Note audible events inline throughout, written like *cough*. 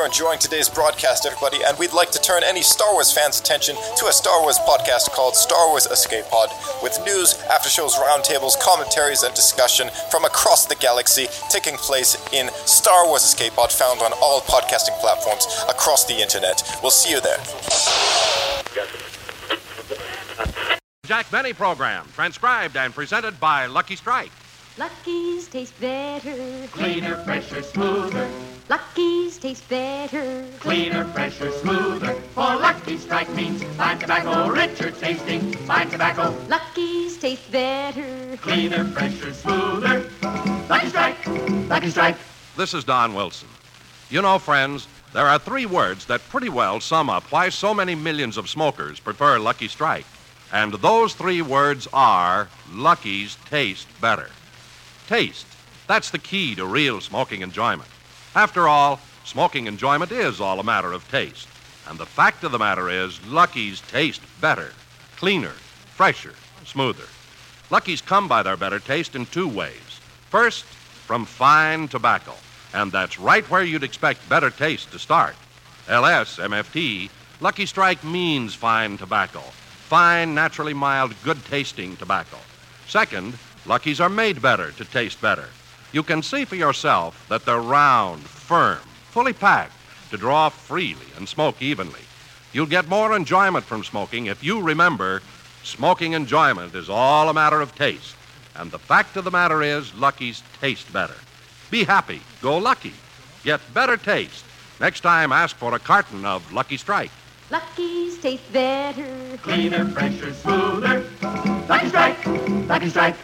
you're enjoying today's broadcast, everybody, and we'd like to turn any Star Wars fans' attention to a Star Wars podcast called Star Wars Escape Pod, with news, after shows, roundtables, commentaries, and discussion from across the galaxy taking place in Star Wars Escape Pod, found on all podcasting platforms across the internet. We'll see you there. Jack Benny program, transcribed and presented by Lucky Strike. Lucky's taste better. Cleaner, fresher, smoother. Lucky's taste better. Cleaner, fresher, smoother. For Lucky Strike means fine tobacco, richer tasting. Fine tobacco, Lucky's taste better. cleaner, fresher, smoother. Lucky Strike, Lucky Strike. This is Don Wilson. You know, friends, there are three words that pretty well sum up why so many millions of smokers prefer Lucky Strike. And those three words are Lucky's taste better. Taste. That's the key to real smoking enjoyment. After all, smoking enjoyment is all a matter of taste. And the fact of the matter is, Lucky's taste better, cleaner, fresher, smoother. Lucky's come by their better taste in two ways. First, from fine tobacco, and that's right where you'd expect better taste to start. LS, MFT, Lucky Strike means fine tobacco. Fine, naturally mild, good tasting tobacco. Second, Lucky's are made better to taste better. You can see for yourself that they're round, firm, fully packed to draw freely and smoke evenly. You'll get more enjoyment from smoking if you remember smoking enjoyment is all a matter of taste. And the fact of the matter is, Lucky's taste better. Be happy. Go lucky. Get better taste. Next time, ask for a carton of Lucky Strike. Lucky's taste better. Cleaner, fresher, smoother. Lucky Strike, Lucky Strike.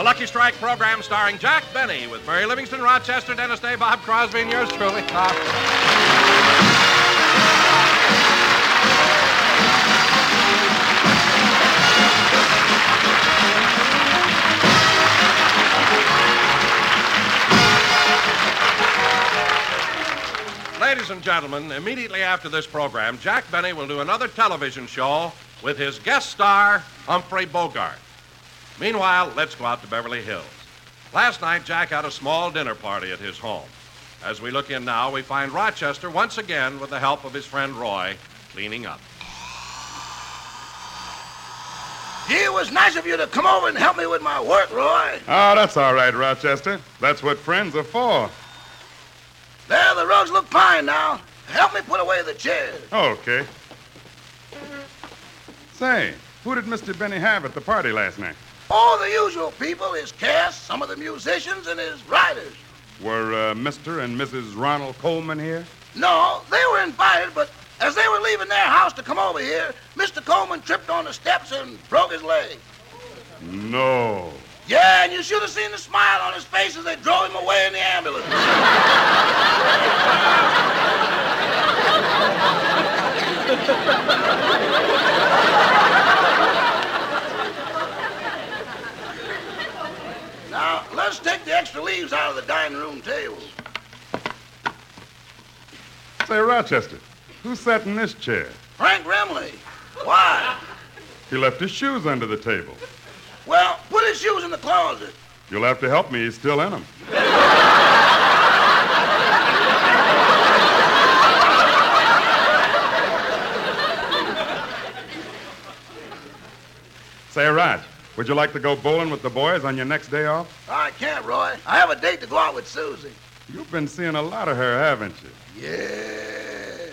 The Lucky Strike program starring Jack Benny with Mary Livingstone, Rochester, Dennis Day, Bob Crosby, and yours truly, Ladies and gentlemen, immediately after this program, Jack Benny will do another television show with his guest star, Humphrey Bogart. Meanwhile, let's go out to Beverly Hills. Last night, Jack had a small dinner party at his home. As we look in now, we find Rochester once again, with the help of his friend Roy, cleaning up. It was nice of you to come over and help me with my work, Roy. Oh, that's all right, Rochester. That's what friends are for. There, the rugs look fine now. Help me put away the chairs. Okay. Say, who did Mr. Benny have at the party last night? All the usual people, his cast, some of the musicians, and his writers. Were uh, Mr. and Mrs. Ronald Colman here? No, they were invited, but as they were leaving their house to come over here, Mr. Colman tripped on the steps and broke his leg. No. Yeah, and you should have seen the smile on his face as they drove him away in the ambulance. *laughs* now, let's take the extra leaves out of the dining room table. Say, Rochester, who sat in this chair? Frank Remley. Why? He left his shoes under the table. Well, put his shoes in the closet. You'll have to help me. He's still in them. *laughs* Say, Roch, would you like to go bowling with the boys on your next day off? Oh, I can't, Roy. I have a date to go out with Susie. You've been seeing a lot of her, haven't you? Yeah.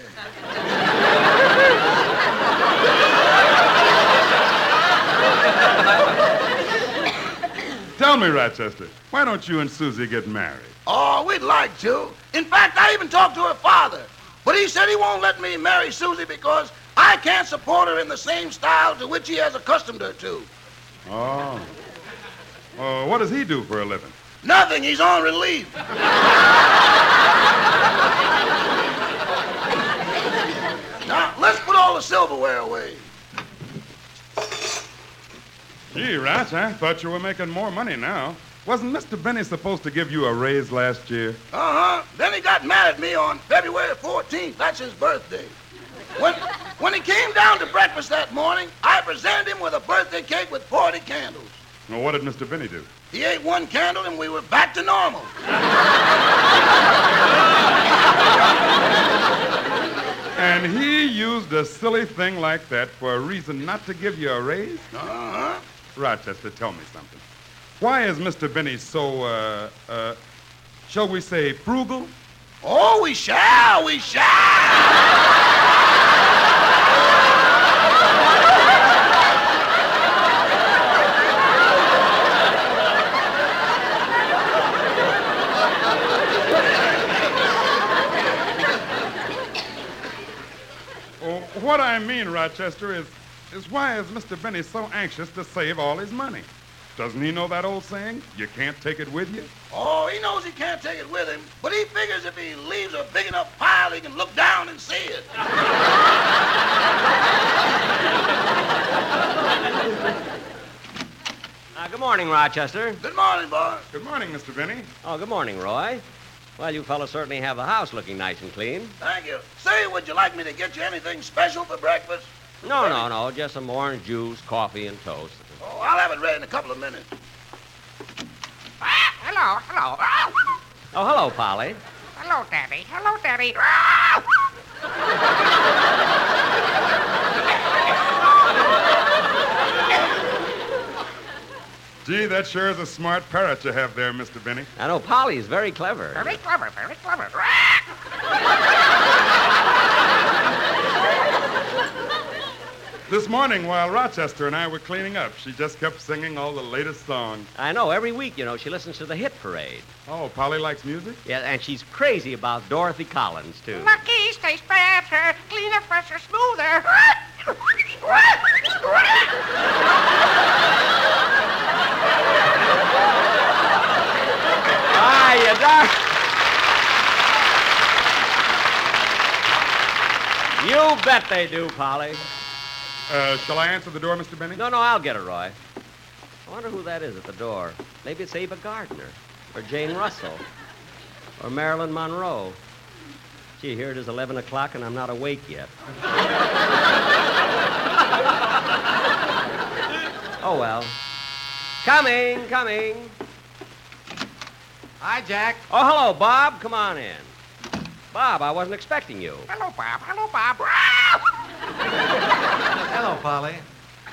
Tell me, Rochester, why don't you and Susie get married? Oh, we'd like to. In fact, I even talked to her father. But he said he won't let me marry Susie because I can't support her in the same style to which he has accustomed her to. Oh. Oh, what does he do for a living? Nothing. He's on relief. now, let's put all the silverware away. Gee, Roch, I thought you were making more money now. Wasn't Mr. Benny supposed to give you a raise last year? Uh huh. Then he got mad at me on February 14th. That's his birthday. When, When he came down to breakfast that morning, I presented him with a birthday cake with 40 candles. Well, what did Mr. Benny do? He ate one candle and we were back to normal. And he used a silly thing like that for a reason not to give you a raise? Uh-huh. Rochester, tell me something. Why is Mr. Benny so, uh, uh, shall we say, frugal? Oh, we shall, we shall. Well, what I mean, Rochester, is, is why is Mr. Benny so anxious to save all his money? Doesn't he know that old saying, you can't take it with you? Oh, he knows he can't take it with him, but he figures if he leaves a big enough pile, he can look down and see it. *laughs* Uh, good morning, Rochester. Good morning, boy. Good morning, Mr. Benny. Oh, good morning, Roy. Well, you fellas certainly have the house looking nice and clean. Thank you. Say, would you like me to get you anything special for breakfast? No, no, no, just some orange juice, coffee, and toast. Oh, I'll have it ready in a couple of minutes. Ah, hello, hello. Ah, Oh, hello, Polly. hello, Daddy. Hello, Daddy. Gee, that sure is a smart parrot you have there, Mr. Benny. I know Polly's very clever. Very clever, very clever. This morning, while Rochester and I were cleaning up, she just kept singing all the latest songs. I know, every week, you know, she listens to the hit parade. Oh, Polly likes music? Yeah, and she's crazy about Dorothy Collins, too. Lucky's taste better, cleaner, fresher, smoother. *laughs* *laughs* You. You bet they do, Polly. Uh, shall I answer the door, Mr. Benny? No, no, I'll get it, Roy. I wonder who that is at the door. Maybe it's Ava Gardner, or Jane Russell, or Marilyn Monroe. Gee, here it is 11 o'clock and I'm not awake yet. *laughs* oh, well. Coming, coming. Hi, Jack. Oh, hello, Bob. Come on in. Bob, I wasn't expecting you. Hello, Bob. Hello, Bob. *laughs* Hello, Polly.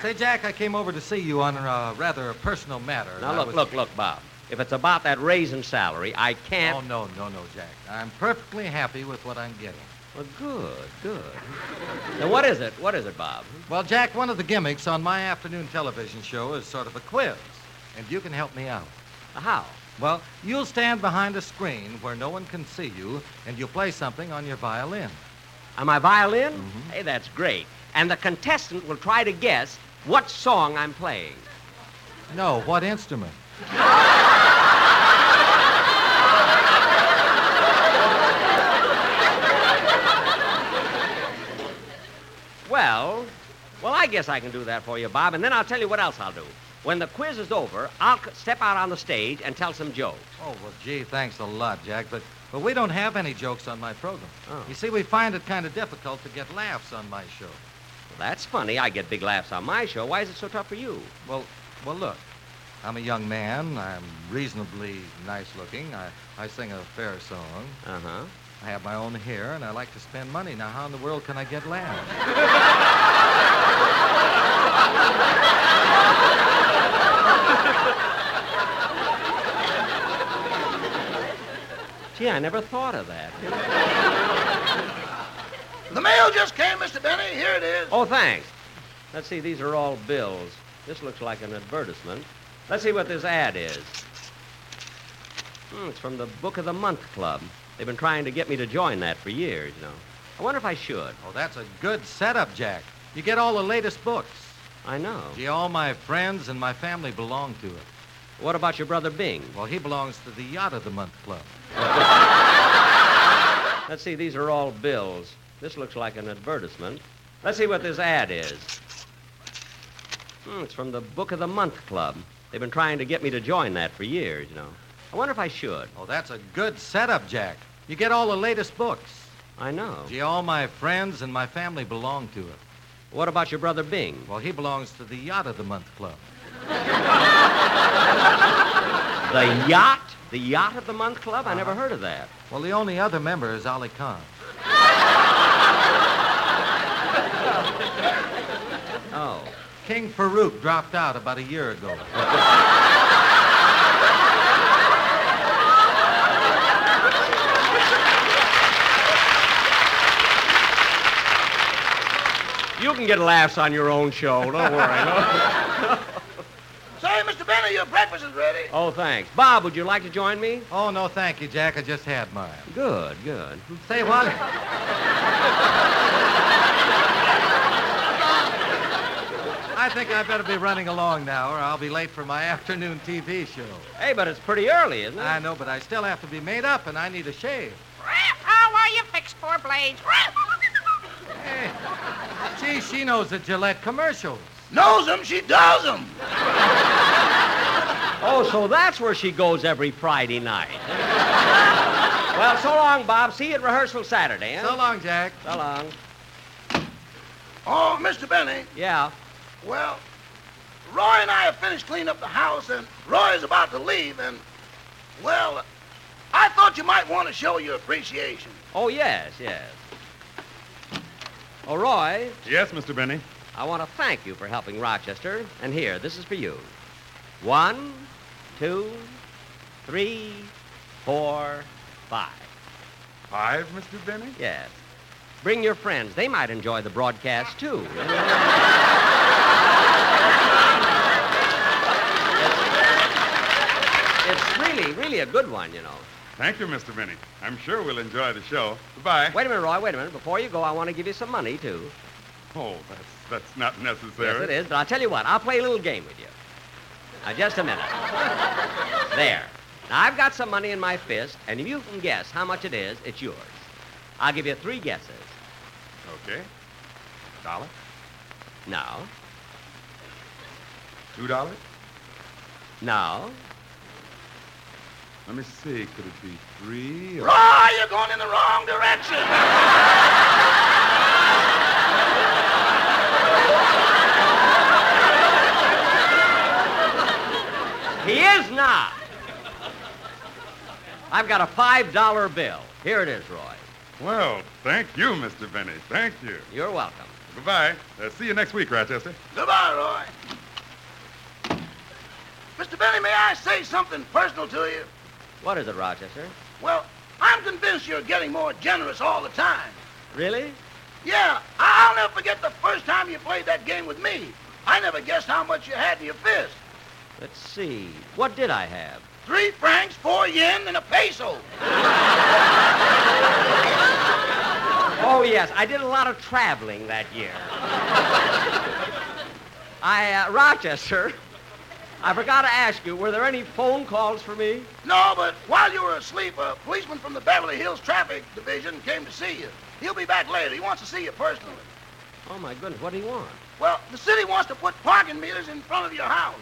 Say, Jack, I came over to see you on a uh, rather personal matter. Now, look, was- look, look, Bob. If it's about that raise in salary, I can't. Oh, no, no, no, Jack. I'm perfectly happy with what I'm getting. Well, good, good. Now, what is it? What is it, Bob? Well, Jack, one of the gimmicks on my afternoon television show is sort of a quiz, and you can help me out. How? Well, you'll stand behind a screen where no one can see you, and you'll play something on your violin. On my violin? Mm-hmm. Hey, that's great. And the contestant will try to guess what song I'm playing. No, what instrument? Well, well, I guess I can do that for you, Bob, and then I'll tell you what else I'll do. When the quiz is over, I'll step out on the stage and tell some jokes. Oh, well, gee, thanks a lot, Jack, but, but we don't have any jokes on my program. Oh. You see, we find it kind of difficult to get laughs on my show. Well, that's funny. I get big laughs on my show. Why is it so tough for you? Well, well, look. I'm a young man. I'm reasonably nice looking. I, I sing a fair song. Uh huh. I have my own hair, and I like to spend money. Now, how in the world can I get laughs? *laughs* Gee, I never thought of that. The mail just came, Mr. Benny. Here it is. Oh, thanks. Let's see, these are all bills. This looks like an advertisement. Let's see what this ad is. Hmm, it's from the Book of the Month Club. They've been trying to get me to join that for years, you know. I wonder if I should. Oh, that's a good setup, Jack. You get all the latest books. I know. Gee, all my friends and my family belong to it. What about your brother Bing? Well, he belongs to the Yacht of the Month Club. Let's see, these are all bills. This looks like an advertisement. Let's see what this ad is. Hmm, it's from the Book of the Month Club. They've been trying to get me to join that for years, you know. I wonder if I should. Oh, that's a good setup, Jack. You get all the latest books. I know. Gee, all my friends and my family belong to it. What about your brother Bing? Well, he belongs to the Yacht of the Month Club. The yacht? The yacht of the month club? I never uh-huh. heard of that. Well, the only other member is Ali Khan. *laughs* Oh. King Farouk dropped out about a year ago. *laughs* You can get laughs on your own show. Don't worry. No? Say, Mr. Benny, your breakfast is ready. Oh, thanks. Bob, would you like to join me? Oh, no, thank you, Jack. I just had mine. Good, good. Say what? I think I better be running along now, or I'll be late for my afternoon TV show. Hey, but it's pretty early, isn't it? I know, but I still have to be made up, and I need a shave. How are you fixed four blades? Hey, *laughs* gee, she knows the Gillette commercials. Knows them, she does them. *laughs* Oh, so that's where she goes every Friday night. *laughs* well, so long, Bob. See you at rehearsal Saturday, huh? So long, Jack. So long. Oh, Mr. Benny, Yeah. well, Roy and I have finished cleaning up the house, and Roy's about to leave, and, well, I thought you might want to show your appreciation. Oh, yes, yes. Oh, Roy, Yes, Mr. Benny. I want to thank you for helping Rochester. And here, this is for you. One, two, three, four, five. Five, Mr. Benny? Yes. Bring your friends. They might enjoy the broadcast, too. *laughs* It's, it's really, really a good one, you know. Thank you, Mr. Benny. I'm sure we'll enjoy the show. Goodbye. Wait a minute, Roy. Wait a minute. Before you go, I want to give you some money, too. Oh, that's that's not necessary. Yes, it is. But I'll tell you what. I'll play a little game with you. Now, just a minute. *laughs* there. Now, I've got some money in my fist, and if you can guess how much it is, it's yours. I'll give you three guesses. Okay. Dollar? No. Two dollars? No. Let me see. Could it be three? Or... Roy, you're going in the wrong direction. He is not. I've got a $5 bill. Here it is, Roy. Well, thank you, Mr. Benny. Thank you. You're welcome. Goodbye. Uh, see you next week, Rochester. Goodbye, Roy. Mr. Benny, may I say something personal to you? What is it, Rochester? Well, I'm convinced you're getting more generous all the time. Really? Yeah, I'll never forget the first time you played that game with me. I never guessed how much you had in your fist. Let's see. What did I have? Three francs, four yen, and a peso. *laughs* Oh, yes. I did a lot of traveling that year. *laughs* I, uh, Rochester, I forgot to ask you, were there any phone calls for me? No, but while you were asleep, a policeman from the Beverly Hills Traffic Division came to see you. He'll be back later. He wants to see you personally. Oh, my goodness. What do you want? Well, the city wants to put parking meters in front of your house.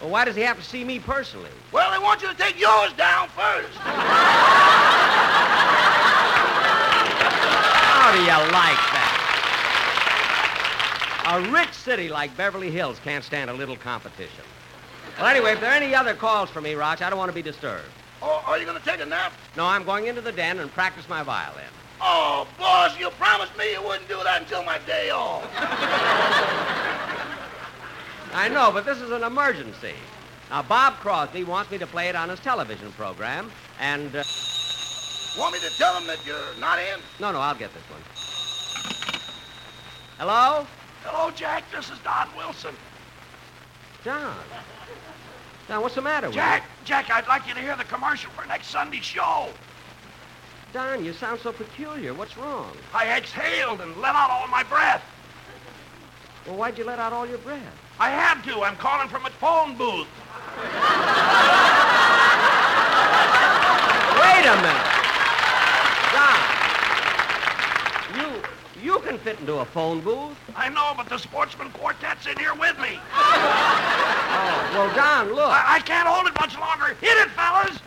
Well, why does he have to see me personally? Well, they want you to take yours down first. How do you like that? A rich city like Beverly Hills can't stand a little competition. Well, anyway, if there are any other calls for me, Roch, I don't want to be disturbed. Oh, are you going to take a nap? No, I'm going into the den and practice my violin. Oh, boss, you promised me you wouldn't do that until my day off. *laughs* I know, but this is an emergency. Now, Bob Crosby wants me to play it on his television program, and. Uh, Want me to tell him that you're not in? no, no, I'll get this one. Hello? Hello, Jack. This is Don Wilson. John. John, what's the matter with Jack, Jack, I'd like you to hear the commercial for next Sunday's show. Don, you sound so peculiar. What's wrong? I exhaled and let out all my breath. Well, why'd you let out all your breath? I had to. I'm calling from a phone booth. Wait a minute. can fit into a phone booth. I know, but the Sportsmen Quartet's in here with me. *laughs* oh, well, Don, look. I, I can't hold it much longer. Hit it, fellas!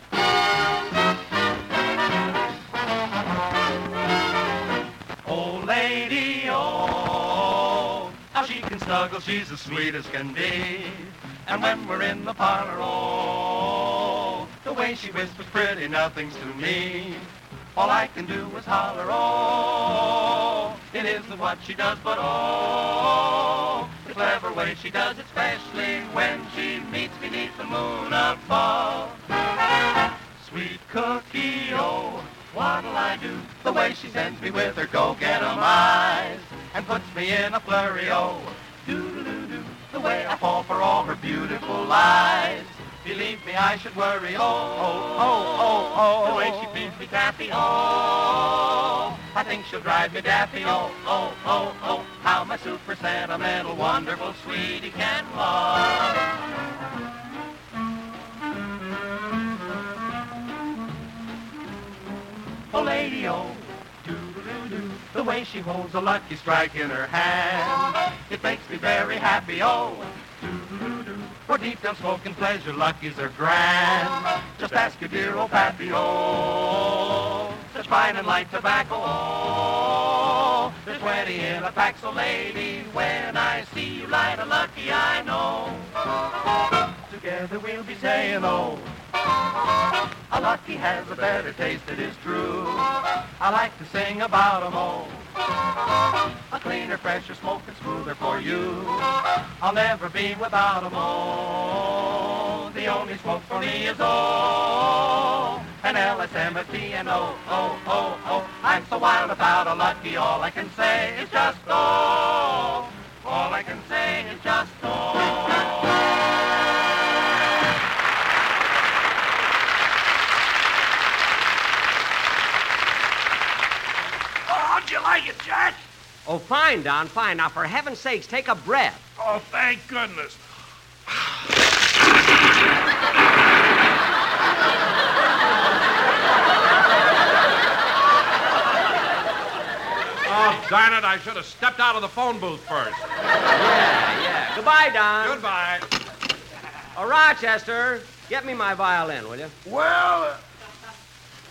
Old lady, oh, how she can snuggle, she's as sweet as can be. And when we're in the parlor, oh, the way she whispers pretty nothings to me. All I can do is holler, oh it isn't what she does, but oh, the clever way she does it, especially when she meets beneath the moon above. Sweet cookie, oh, what'll I do? The way she sends me with her go-get-em eyes and puts me in a flurry, oh, doo-doo-doo-doo, the way I fall for all her beautiful lies. Believe me, I should worry, oh, oh, oh, oh, oh, the way she feeds me taffy, oh, I think she'll drive me daffy, oh, oh, oh, oh, how my super sentimental, wonderful sweetie can love. Oh, lady, oh, doo-doo-doo-doo, the way she holds a lucky strike in her hand, it makes me very happy, oh, doo-doo-doo-doo, for deep down smoking pleasure, luckies are grand. Just ask your dear old pappy, oh, fine and light tobacco, oh, there's twenty in a pack, so lady, when I see you light a lucky, I know, together we'll be saying, oh, a lucky has a better taste, it is true. I like to sing about 'em all. A cleaner, fresher, smoking smoother for you. I'll never be without 'em all. The only smoke for me is oh, an LSMFT and oh, oh, oh, oh. I'm so wild about a lucky, all I can say is just oh. All I can say is just oh. Oh, how'd you like it, Jack? Oh, fine, Don, fine. Now, for heaven's sakes, take a breath. Oh, thank goodness. Darn it, I should have stepped out of the phone booth first. Yeah, yeah. Goodbye, Don. Goodbye. Oh, Rochester, get me my violin, will you? Well, uh,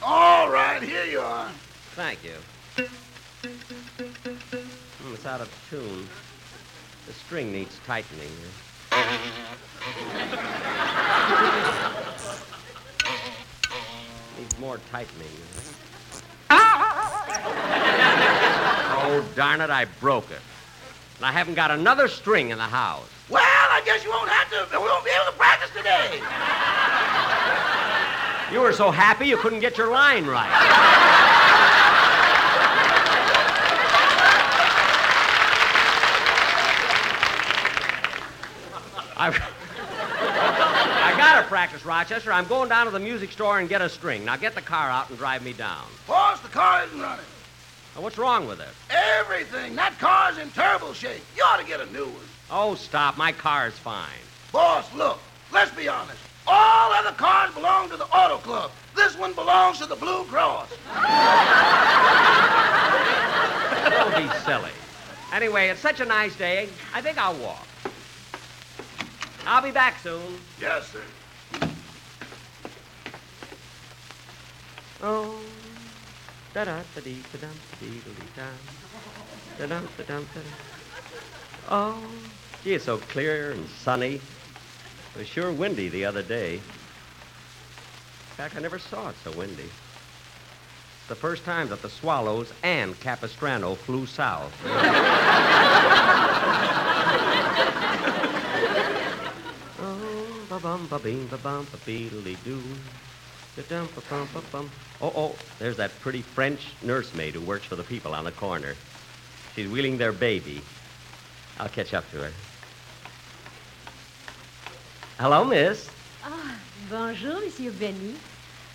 all right, here you are. Thank you. Hmm, it's out of tune. The string needs tightening. *laughs* needs more tightening. Oh, darn it, I broke it. And I haven't got another string in the house. Well, I guess you won't have to. We won't be able to practice today. You were so happy you couldn't get your line right. I've, I gotta practice, Rochester. I'm going down to the music store and get a string. Now get the car out and drive me down. Boss, the car isn't running. Now, what's wrong with it? Everything. That car's in terrible shape. You ought to get a new one. Oh, stop. My car's fine. Boss, look. Let's be honest. All other cars belong to the auto club. This one belongs to the Blue Cross. Don't be silly. Anyway, it's such a nice day. I think I'll walk. I'll be back soon. Yes, sir. Oh, da da da dee da dum dee da da dum da dum da. Oh, gee, it's so clear and sunny. It was sure windy the other day. In fact, I never saw it so windy. It's the first time that the Swallows and Capistrano flew south. *laughs* oh, ba bum ba bing ba bum ba beedly doo. Da-dum, ba-bum, ba-bum. Oh, oh, there's that pretty French nursemaid who works for the people on the corner. She's wheeling their baby. I'll catch up to her. Hello, miss. Ah, bonjour, Monsieur Benny.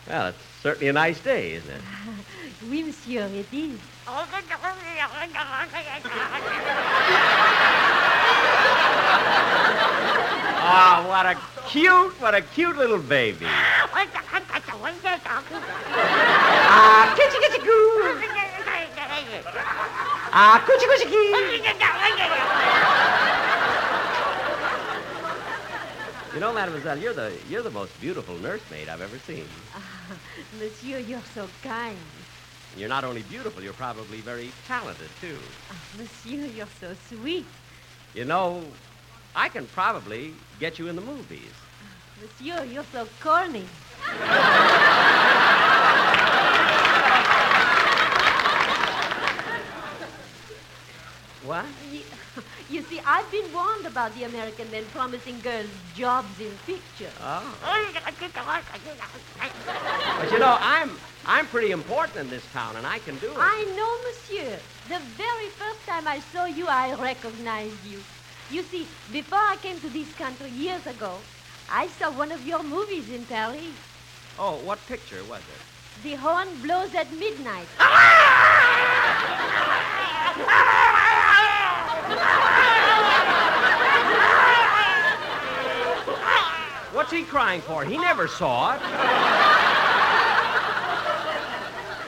Well, it's certainly a nice day, isn't it? *laughs* Oui, Monsieur, it is. Oh, what a cute, what a cute little baby. Ah, kitty kitty coo. Ah, coochie coochie kee. You know, mademoiselle, you're the you're the most beautiful nursemaid I've ever seen. Ah, Monsieur, you're so kind. You're not only beautiful, you're probably very talented too. Ah, Monsieur, you're so sweet. You know, I can probably get you in the movies. Monsieur, you're so corny. *laughs* What? You, *laughs* you see, I've been warned about the American men promising girls jobs in pictures. Oh. But you know, I'm I'm pretty important in this town, and I can do it. I know, monsieur. The very first time I saw you, I recognized you. You see, before I came to this country years ago, I saw one of your movies in Paris. Oh, what picture was it? The horn blows at midnight. *laughs* What's he crying for? He never saw it.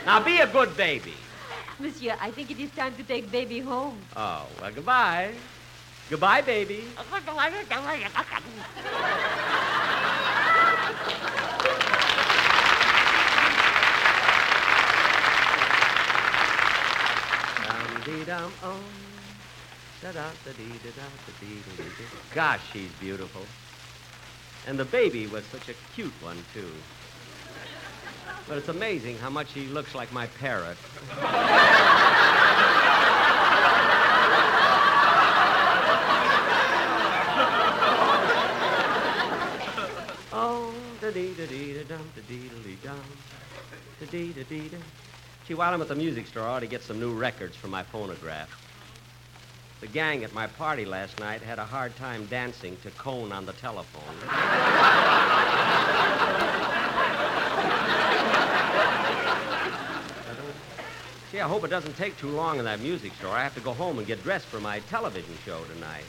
now be a good baby. Monsieur, I think it is time to take baby home. Oh, well, goodbye. Goodbye, baby. Gosh, she's beautiful. And the baby was such a cute one, too. But it's amazing how much he looks like my parrot. oh, da dee da dee da dum da dee da dee dum da dee da dee da. Gee, while I'm at the music store, I ought to get some new records for my phonograph. The gang at my party last night had a hard time dancing to Cone on the telephone. Gee, I hope it doesn't take too long in that music store. I have to go home and get dressed for my television show tonight.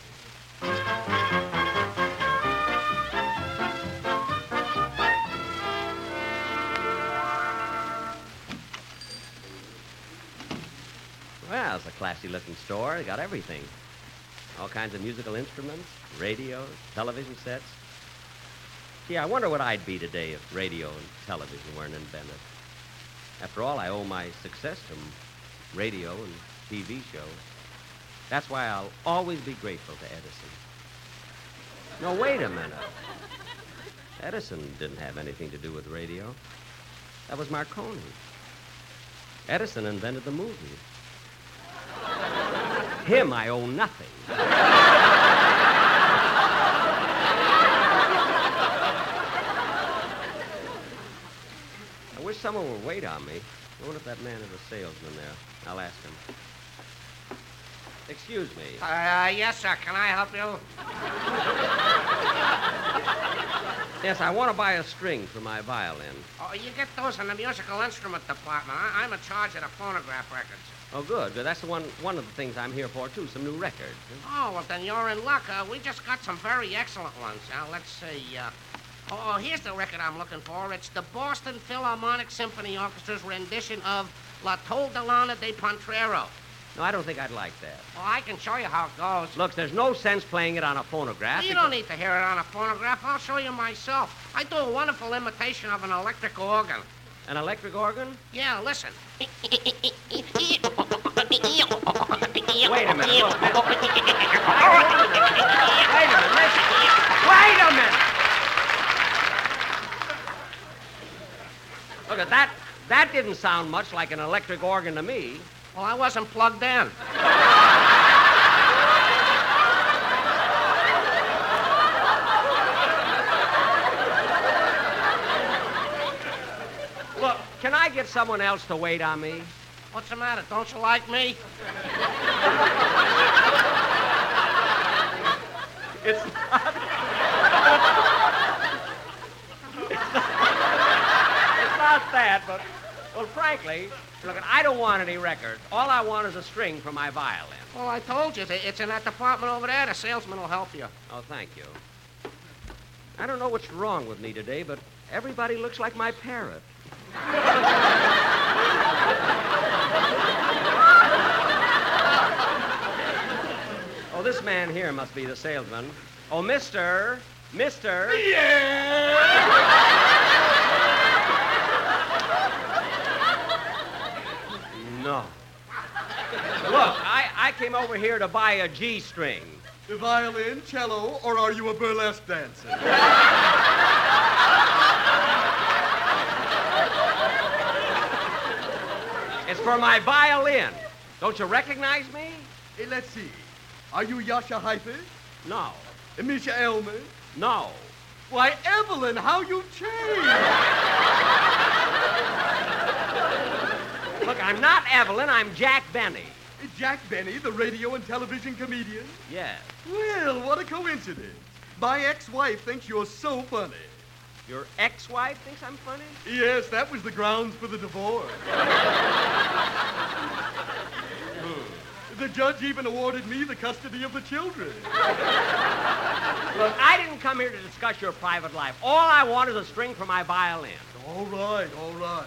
Classy looking store. They got everything. All kinds of musical instruments, radios, television sets. Gee, I wonder what I'd be today if radio and television weren't invented. After all, I owe my success to radio and TV shows. That's why I'll always be grateful to Edison. No, wait a minute. Edison didn't have anything to do with radio. That was Marconi. Edison invented the movie. Him, I owe nothing. I wish someone would wait on me. I wonder if that man is a salesman there. I'll ask him. Excuse me. Uh, yes, sir. Can I help you? Yes, I want to buy a string for my violin. Oh, you get those in the musical instrument department. I- I'm in charge of the phonograph records. Oh, good. Good. That's the one one of the things I'm here for, too. Some new records. Oh, well, then you're in luck. Uh, we just got some very excellent ones. Now, let's see. Uh, oh, here's the record I'm looking for. It's the Boston Philharmonic Symphony Orchestra's rendition of La Toldalana de Pontrero. No, I don't think I'd like that. Well, I can show you how it goes. Look, there's no sense playing it on a phonograph. you don't need to hear it on a phonograph. I'll show you myself. I do a wonderful imitation of an electric organ. An electric organ? Yeah, listen. *laughs* Wait a minute. Wait a minute. Wait a minute. Look at that. That didn't sound much like an electric organ to me. Well, I wasn't plugged in. Look, can I get someone else to wait on me? What's the matter? Don't you like me? It's not. it's not that, but well, frankly, look, I don't want any records. All I want is a string for my violin. Well, I told you. It's in that department over there. The salesman will help you. Oh, thank you. I don't know what's wrong with me today, but everybody looks like my parrot. *laughs* this man here must be the salesman. Oh, mister. Mister. Yeah! no. Look, I, I came over here to buy a G string. The violin, cello, or are you a burlesque dancer? It's for my violin. Don't you recognize me? Hey, let's see. Are you Jascha Heifetz? No. Mischa Elman? No. Why, Evelyn, how you changed! Look, I'm not Evelyn, I'm Jack Benny. Jack Benny, the radio and television comedian? Yes. Well, what a coincidence. My ex-wife thinks you're so funny. Your ex-wife thinks I'm funny? Yes, that was the grounds for the divorce. *laughs* the judge even awarded me the custody of the children. *laughs* Look, I didn't come here to discuss your private life. All I want is a string for my violin. All right, all right.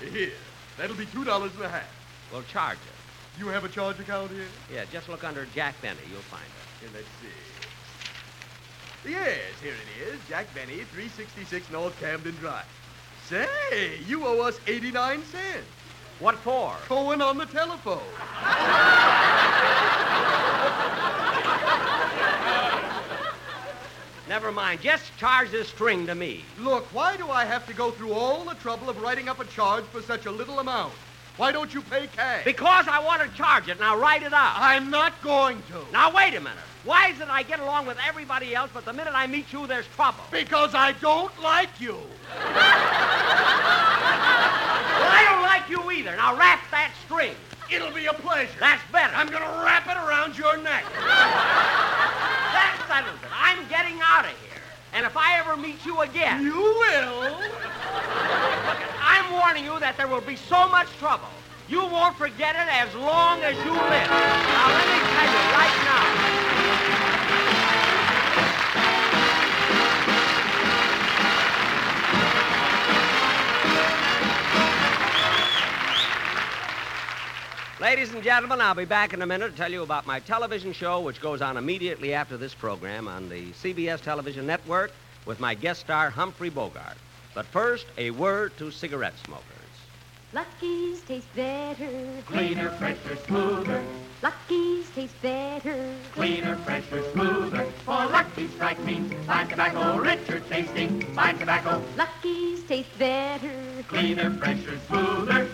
Here, that'll be two dollars and a half. We'll charge it. You have a charge account here? Yeah, just look under Jack Benny. You'll find it. Here, let's see. Yes, here it is. Jack Benny, 366 North Camden Drive. Say, you owe us 89 cents. What for? Going on the telephone. *laughs* Never mind. Just charge this string to me. Look, why do I have to go through all the trouble of writing up a charge for such a little amount? Why don't you pay cash? Because I want to charge it. Now write it up. I'm not going to. Now wait a minute. Why is it I get along with everybody else, but the minute I meet you, there's trouble? Because I don't like you. Well, I don't like you either. Now wrap that string. It'll be a pleasure. That's better. I'm going to wrap it around your neck. That settles it. I'm getting out of here. And if I ever meet you again. You will. I'm warning you that there will be so much trouble. You won't forget it as long as you live. Now, let me tell you right now. Ladies and gentlemen, I'll be back in a minute to tell you about my television show, which goes on immediately after this program on the CBS television network with my guest star, Humphrey Bogart. But first, a word to cigarette smokers. Lucky's taste better. Cleaner, fresher, smoother. Lucky's taste better. Cleaner, fresher, smoother. For Lucky Strike means fine tobacco, richer tasting. Fine tobacco, Lucky's taste better. cleaner, fresher, smoother.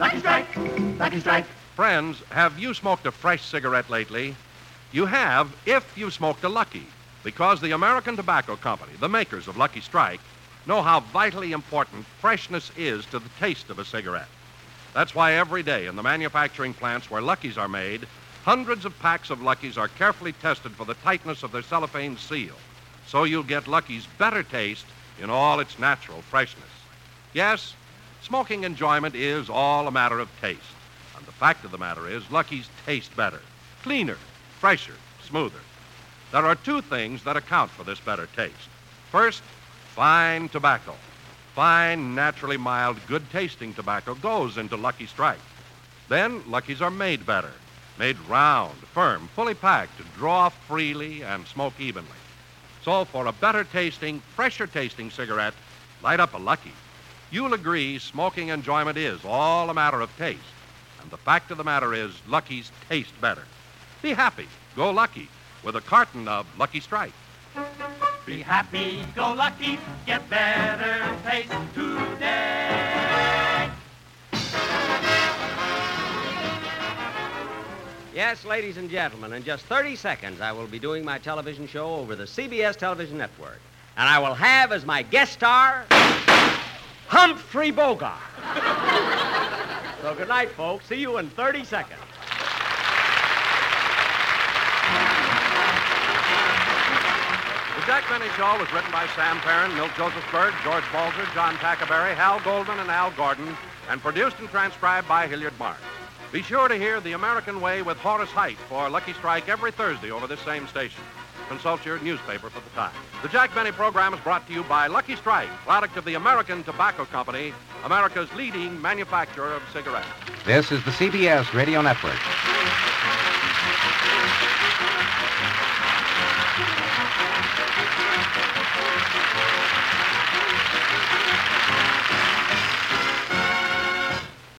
Lucky Strike, Lucky Strike. Friends, have you smoked a fresh cigarette lately? You have if you've smoked a Lucky, because the American Tobacco Company, the makers of Lucky Strike, know how vitally important freshness is to the taste of a cigarette. That's why every day in the manufacturing plants where Luckies are made, hundreds of packs of Luckies are carefully tested for the tightness of their cellophane seal, so you'll get Lucky's better taste in all its natural freshness. Yes, smoking enjoyment is all a matter of taste. And the fact of the matter is, Lucky's taste better, cleaner, fresher, smoother. There are two things that account for this better taste. First, fine tobacco. Fine, naturally mild, good tasting tobacco goes into Lucky Strike. Then, Luckies are made better, made round, firm, fully packed to draw freely and smoke evenly. So, for a better tasting, fresher tasting cigarette, light up a Lucky. You'll agree smoking enjoyment is all a matter of taste. And the fact of the matter is, Lucky's taste better. Be happy, go lucky, with a carton of Lucky Strike. Be happy, go lucky, get better taste today. Yes, ladies and gentlemen, in just 30 seconds, I will be doing my television show over the CBS television network. And I will have as my guest star Humphrey Bogart. *laughs* so good night, folks. See you in 30 seconds. Jack Benny Show was written by Sam Perrin, Milt Josephsberg, George Balzer, John Tackaberry, Hal Goldman, and Al Gordon, and produced and transcribed by Hilliard Mark. Be sure to hear The American Way with Horace Heidt for Lucky Strike every Thursday over this same station. Consult your newspaper for the time. The Jack Benny program is brought to you by Lucky Strike, product of the American Tobacco Company, America's leading manufacturer of cigarettes. This is the CBS Radio Network.